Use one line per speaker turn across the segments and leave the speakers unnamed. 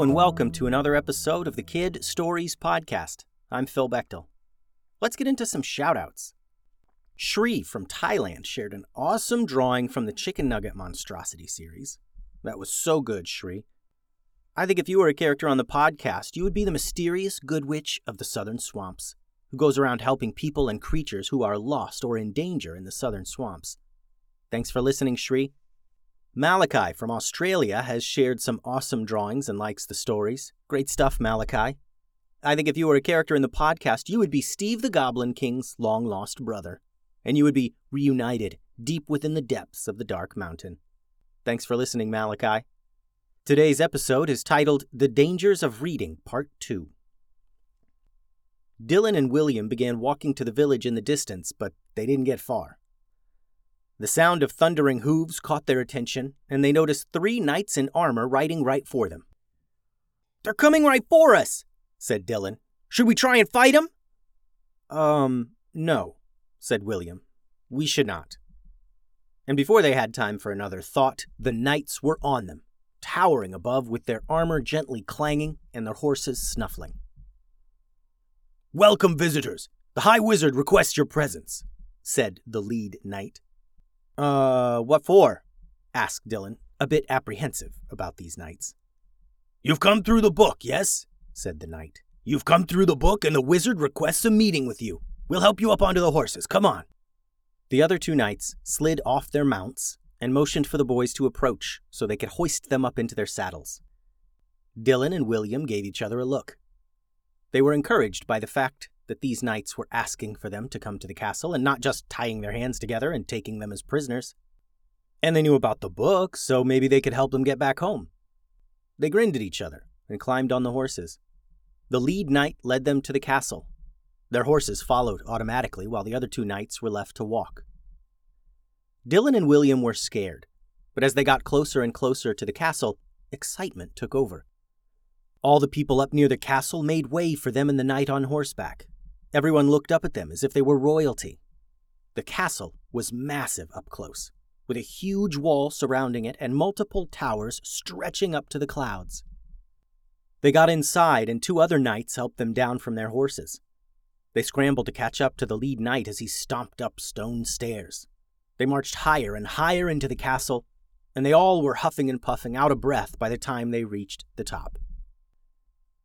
And welcome to another episode of the Kid Stories Podcast. I'm Phil Bechtel. Let's get into some shoutouts. Shri from Thailand shared an awesome drawing from the Chicken Nugget Monstrosity series. That was so good, Shri. I think if you were a character on the podcast, you would be the mysterious good witch of the southern swamps, who goes around helping people and creatures who are lost or in danger in the southern swamps. Thanks for listening, Shri. Malachi from Australia has shared some awesome drawings and likes the stories. Great stuff, Malachi. I think if you were a character in the podcast, you would be Steve the Goblin King's long lost brother, and you would be reunited deep within the depths of the Dark Mountain. Thanks for listening, Malachi. Today's episode is titled The Dangers of Reading, Part 2. Dylan and William began walking to the village in the distance, but they didn't get far. The sound of thundering hooves caught their attention, and they noticed three knights in armor riding right for them. They're coming right for us, said Dylan. Should we try and fight 'em? Um, no, said William. We should not. And before they had time for another thought, the knights were on them, towering above with their armor gently clanging and their horses snuffling. Welcome, visitors. The High Wizard requests your presence, said the lead knight. Uh, what for? asked Dylan, a bit apprehensive about these knights. You've come through the book, yes? said the knight. You've come through the book, and the wizard requests a meeting with you. We'll help you up onto the horses. Come on. The other two knights slid off their mounts and motioned for the boys to approach so they could hoist them up into their saddles. Dylan and William gave each other a look. They were encouraged by the fact that these knights were asking for them to come to the castle and not just tying their hands together and taking them as prisoners. And they knew about the book, so maybe they could help them get back home. They grinned at each other and climbed on the horses. The lead knight led them to the castle. Their horses followed automatically while the other two knights were left to walk. Dylan and William were scared, but as they got closer and closer to the castle, excitement took over. All the people up near the castle made way for them and the knight on horseback. Everyone looked up at them as if they were royalty. The castle was massive up close, with a huge wall surrounding it and multiple towers stretching up to the clouds. They got inside, and two other knights helped them down from their horses. They scrambled to catch up to the lead knight as he stomped up stone stairs. They marched higher and higher into the castle, and they all were huffing and puffing out of breath by the time they reached the top.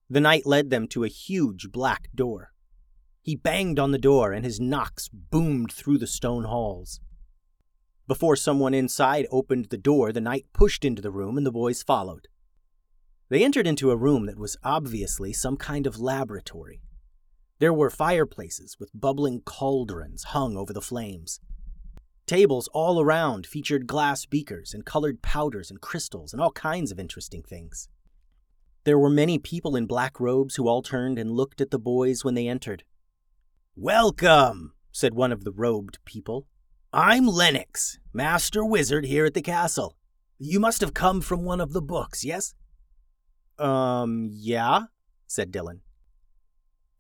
The knight led them to a huge black door. He banged on the door, and his knocks boomed through the stone halls. Before someone inside opened the door, the knight pushed into the room, and the boys followed. They entered into a room that was obviously some kind of laboratory. There were fireplaces with bubbling cauldrons hung over the flames. Tables all around featured glass beakers and colored powders and crystals and all kinds of interesting things. There were many people in black robes who all turned and looked at the boys when they entered. Welcome, said one of the robed people. I'm Lennox, Master Wizard here at the castle. You must have come from one of the books, yes? Um, yeah, said Dylan.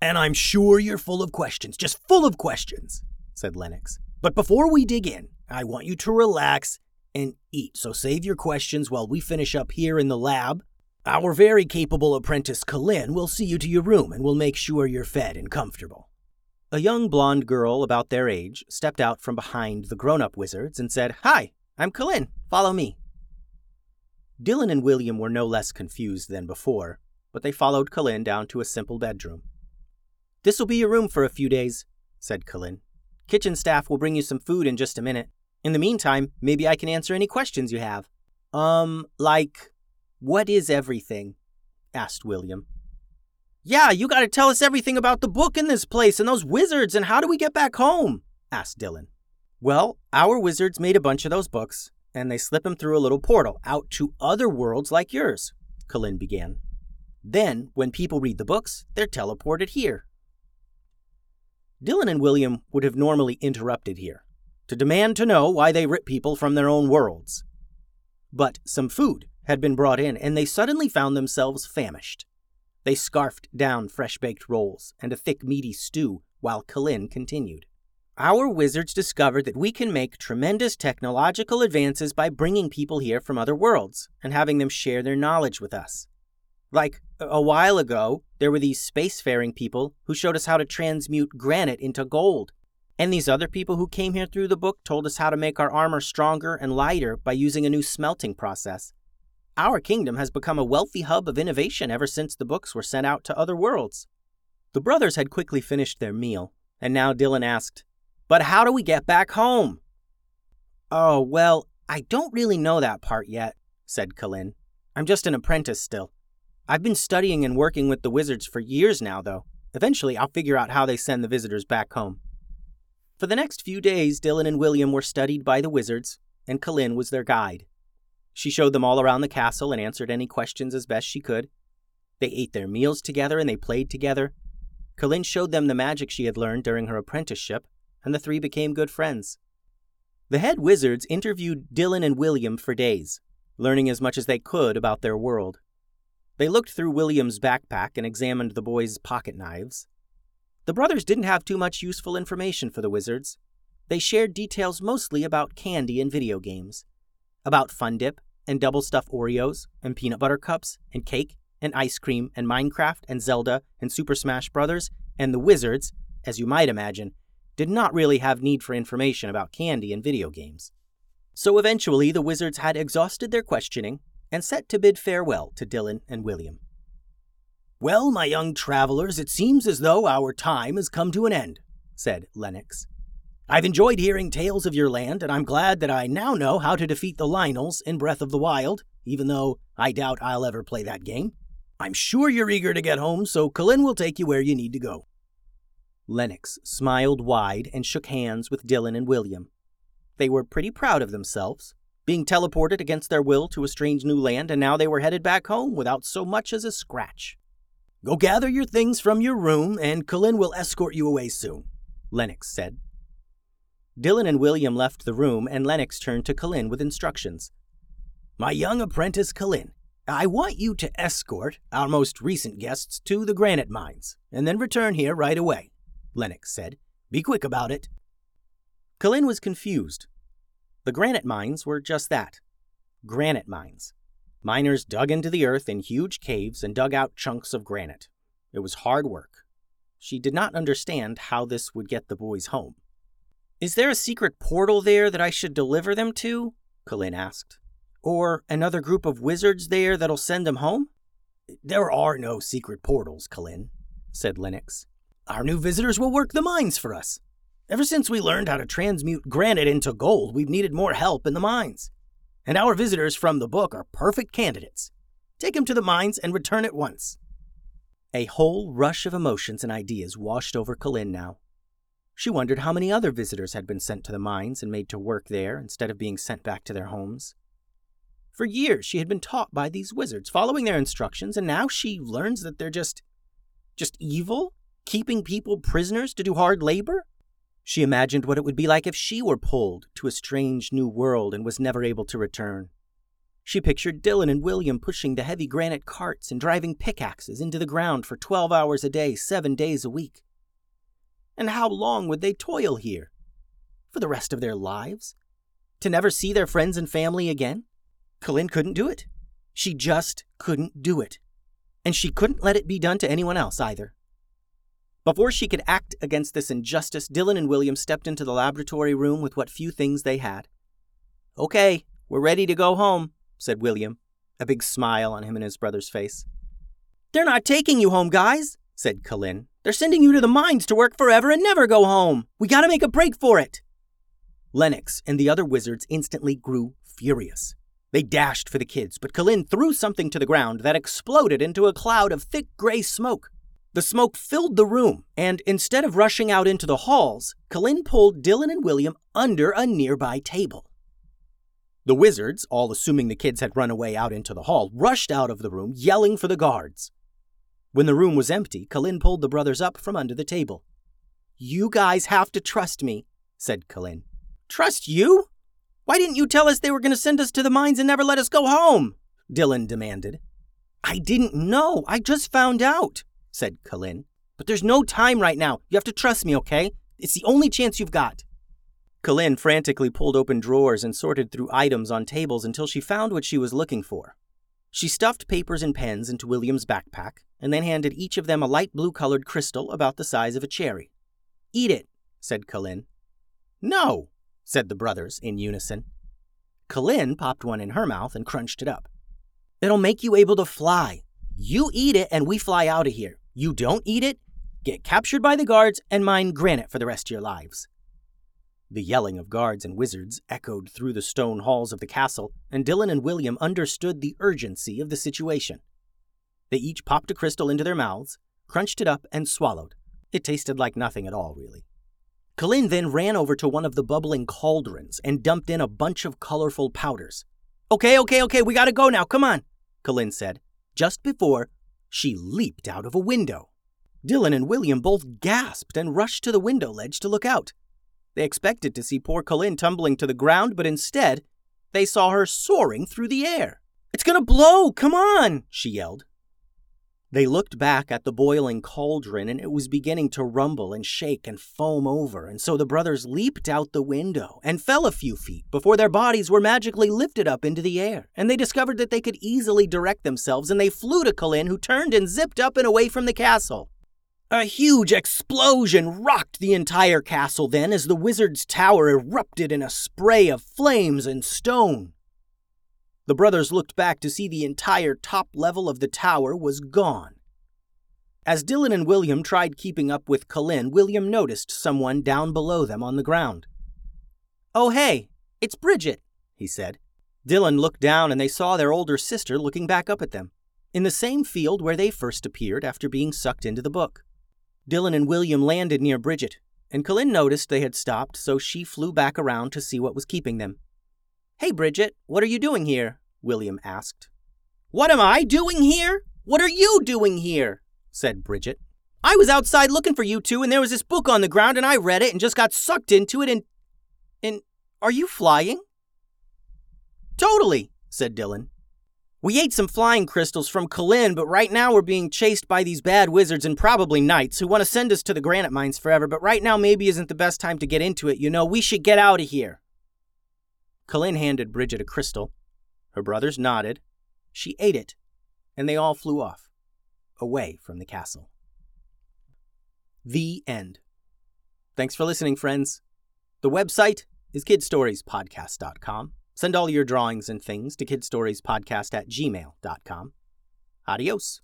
And I'm sure you're full of questions, just full of questions, said Lennox. But before we dig in, I want you to relax and eat, so save your questions while we finish up here in the lab. Our very capable apprentice, Kalin, will see you to your room and will make sure you're fed and comfortable. A young blonde girl about their age stepped out from behind the grown up wizards and said, Hi, I'm Kalin. Follow me. Dylan and William were no less confused than before, but they followed Kalin down to a simple bedroom. This'll be your room for a few days, said Kalin. Kitchen staff will bring you some food in just a minute. In the meantime, maybe I can answer any questions you have. Um, like, what is everything? asked William. Yeah, you gotta tell us everything about the book in this place and those wizards and how do we get back home? asked Dylan. Well, our wizards made a bunch of those books, and they slip them through a little portal out to other worlds like yours, Kalin began. Then, when people read the books, they're teleported here. Dylan and William would have normally interrupted here, to demand to know why they rip people from their own worlds. But some food had been brought in, and they suddenly found themselves famished. They scarfed down fresh baked rolls and a thick, meaty stew while Kalin continued. Our wizards discovered that we can make tremendous technological advances by bringing people here from other worlds and having them share their knowledge with us. Like, a while ago, there were these spacefaring people who showed us how to transmute granite into gold. And these other people who came here through the book told us how to make our armor stronger and lighter by using a new smelting process. Our kingdom has become a wealthy hub of innovation ever since the books were sent out to other worlds. The brothers had quickly finished their meal, and now Dylan asked, But how do we get back home? Oh, well, I don't really know that part yet, said Kallin. I'm just an apprentice still. I've been studying and working with the wizards for years now, though. Eventually, I'll figure out how they send the visitors back home. For the next few days, Dylan and William were studied by the wizards, and Kallin was their guide. She showed them all around the castle and answered any questions as best she could. They ate their meals together and they played together. Kallin showed them the magic she had learned during her apprenticeship, and the three became good friends. The head wizards interviewed Dylan and William for days, learning as much as they could about their world. They looked through William's backpack and examined the boy's pocket knives. The brothers didn't have too much useful information for the wizards. They shared details mostly about candy and video games, about Fun Dip and double stuffed Oreos and peanut butter cups and cake and ice cream and Minecraft and Zelda and Super Smash Brothers, and the wizards, as you might imagine, did not really have need for information about candy and video games. So eventually the wizards had exhausted their questioning and set to bid farewell to Dylan and William. Well, my young travelers, it seems as though our time has come to an end, said Lennox. I've enjoyed hearing tales of your land, and I'm glad that I now know how to defeat the Lynels in Breath of the Wild, even though I doubt I'll ever play that game. I'm sure you're eager to get home, so Kallin will take you where you need to go. Lennox smiled wide and shook hands with Dylan and William. They were pretty proud of themselves, being teleported against their will to a strange new land, and now they were headed back home without so much as a scratch. Go gather your things from your room, and Kallin will escort you away soon, Lennox said. Dylan and William left the room, and Lennox turned to Kallin with instructions. My young apprentice Kallin, I want you to escort our most recent guests to the granite mines, and then return here right away, Lennox said. Be quick about it. Kallin was confused. The granite mines were just that granite mines. Miners dug into the earth in huge caves and dug out chunks of granite. It was hard work. She did not understand how this would get the boys home. Is there a secret portal there that I should deliver them to? Kallin asked. Or another group of wizards there that'll send them home? There are no secret portals, Kallin, said Lennox. Our new visitors will work the mines for us. Ever since we learned how to transmute granite into gold, we've needed more help in the mines and our visitors from the book are perfect candidates. Take them to the mines and return at once. A whole rush of emotions and ideas washed over Kallin now. She wondered how many other visitors had been sent to the mines and made to work there instead of being sent back to their homes. For years she had been taught by these wizards, following their instructions, and now she learns that they're just just evil, keeping people prisoners to do hard labor? She imagined what it would be like if she were pulled to a strange new world and was never able to return. She pictured Dylan and William pushing the heavy granite carts and driving pickaxes into the ground for 12 hours a day, seven days a week. And how long would they toil here? For the rest of their lives? To never see their friends and family again? Kallin couldn't do it. She just couldn't do it. And she couldn't let it be done to anyone else either. Before she could act against this injustice, Dylan and William stepped into the laboratory room with what few things they had. Okay, we're ready to go home, said William, a big smile on him and his brother's face. They're not taking you home, guys, said Kallin. They're sending you to the mines to work forever and never go home. We gotta make a break for it. Lennox and the other wizards instantly grew furious. They dashed for the kids, but Kallin threw something to the ground that exploded into a cloud of thick gray smoke. The smoke filled the room, and instead of rushing out into the halls, Kallin pulled Dylan and William under a nearby table. The wizards, all assuming the kids had run away out into the hall, rushed out of the room, yelling for the guards. When the room was empty, Kallin pulled the brothers up from under the table. You guys have to trust me, said Kallin. Trust you? Why didn't you tell us they were going to send us to the mines and never let us go home? Dylan demanded. I didn't know. I just found out, said Kallin. But there's no time right now. You have to trust me, okay? It's the only chance you've got. Kallin frantically pulled open drawers and sorted through items on tables until she found what she was looking for. She stuffed papers and pens into William's backpack and then handed each of them a light blue colored crystal about the size of a cherry. Eat it, said K'lin. No, said the brothers in unison. K'lin popped one in her mouth and crunched it up. It'll make you able to fly. You eat it and we fly out of here. You don't eat it, get captured by the guards, and mine granite for the rest of your lives. The yelling of guards and wizards echoed through the stone halls of the castle, and Dylan and William understood the urgency of the situation. They each popped a crystal into their mouths, crunched it up, and swallowed. It tasted like nothing at all, really. K'lin then ran over to one of the bubbling cauldrons and dumped in a bunch of colorful powders. Okay, okay, okay, we gotta go now, come on, K'lin said, just before she leaped out of a window. Dylan and William both gasped and rushed to the window ledge to look out. They expected to see poor Colin tumbling to the ground, but instead, they saw her soaring through the air. It's gonna blow! Come on! she yelled. They looked back at the boiling cauldron, and it was beginning to rumble and shake and foam over, and so the brothers leaped out the window and fell a few feet before their bodies were magically lifted up into the air, and they discovered that they could easily direct themselves, and they flew to Colin, who turned and zipped up and away from the castle. A huge explosion rocked the entire castle then as the wizard's tower erupted in a spray of flames and stone. The brothers looked back to see the entire top level of the tower was gone. As Dylan and William tried keeping up with K'lin, William noticed someone down below them on the ground. Oh, hey, it's Bridget, he said. Dylan looked down and they saw their older sister looking back up at them, in the same field where they first appeared after being sucked into the book. Dylan and William landed near Bridget, and K'lin noticed they had stopped, so she flew back around to see what was keeping them. Hey, Bridget, what are you doing here? William asked. What am I doing here? What are you doing here? said Bridget. I was outside looking for you two, and there was this book on the ground, and I read it and just got sucked into it, and. And. Are you flying? Totally, said Dylan. We ate some flying crystals from K'lin, but right now we're being chased by these bad wizards and probably knights who want to send us to the granite mines forever, but right now maybe isn't the best time to get into it, you know. We should get out of here. K'lin handed Bridget a crystal. Her brothers nodded. She ate it, and they all flew off, away from the castle. The end. Thanks for listening, friends. The website is kidstoriespodcast.com. Send all your drawings and things to kidstoriespodcast at gmail.com. Adios.